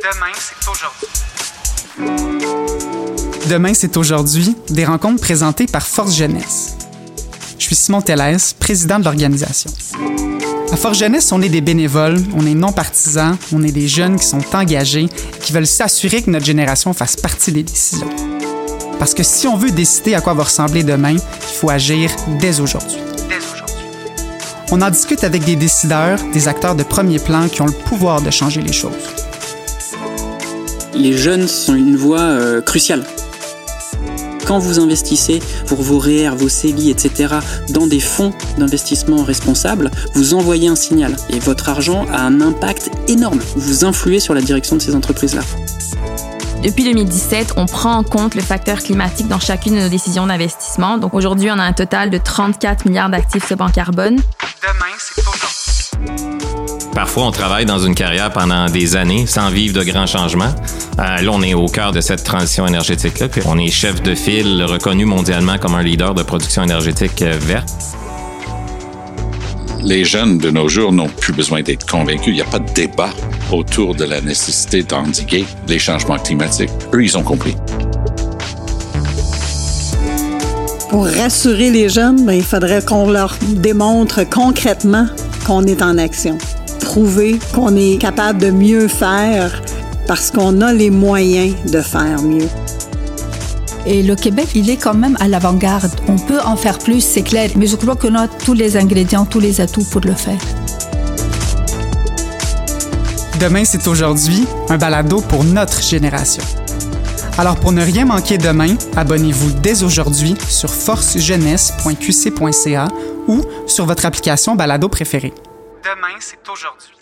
Demain, c'est aujourd'hui. Demain, c'est aujourd'hui, des rencontres présentées par Force Jeunesse. Je suis Simon Tellès, président de l'organisation. À Force Jeunesse, on est des bénévoles, on est non partisans, on est des jeunes qui sont engagés, qui veulent s'assurer que notre génération fasse partie des décisions. Parce que si on veut décider à quoi va ressembler demain, il faut agir dès aujourd'hui. Dès aujourd'hui. On en discute avec des décideurs, des acteurs de premier plan qui ont le pouvoir de changer les choses. Les jeunes sont une voie euh, cruciale. Quand vous investissez pour vos REER, vos CELI, etc., dans des fonds d'investissement responsables, vous envoyez un signal et votre argent a un impact énorme. Vous influez sur la direction de ces entreprises-là. Depuis 2017, on prend en compte le facteur climatique dans chacune de nos décisions d'investissement. Donc aujourd'hui, on a un total de 34 milliards d'actifs sub en carbone. Demain, c'est aujourd'hui. Parfois, on travaille dans une carrière pendant des années sans vivre de grands changements. Euh, là, on est au cœur de cette transition énergétique-là. Puis on est chef de file reconnu mondialement comme un leader de production énergétique euh, verte. Les jeunes de nos jours n'ont plus besoin d'être convaincus. Il n'y a pas de débat autour de la nécessité d'endiguer les changements climatiques. Eux, ils ont compris. Pour rassurer les jeunes, ben, il faudrait qu'on leur démontre concrètement qu'on est en action. Prouver qu'on est capable de mieux faire parce qu'on a les moyens de faire mieux. Et le Québec, il est quand même à l'avant-garde. On peut en faire plus, c'est clair, mais je crois qu'on a tous les ingrédients, tous les atouts pour le faire. Demain, c'est aujourd'hui, un balado pour notre génération. Alors pour ne rien manquer demain, abonnez-vous dès aujourd'hui sur forcejeunesse.qc.ca ou sur votre application balado préférée. Demain, c'est aujourd'hui.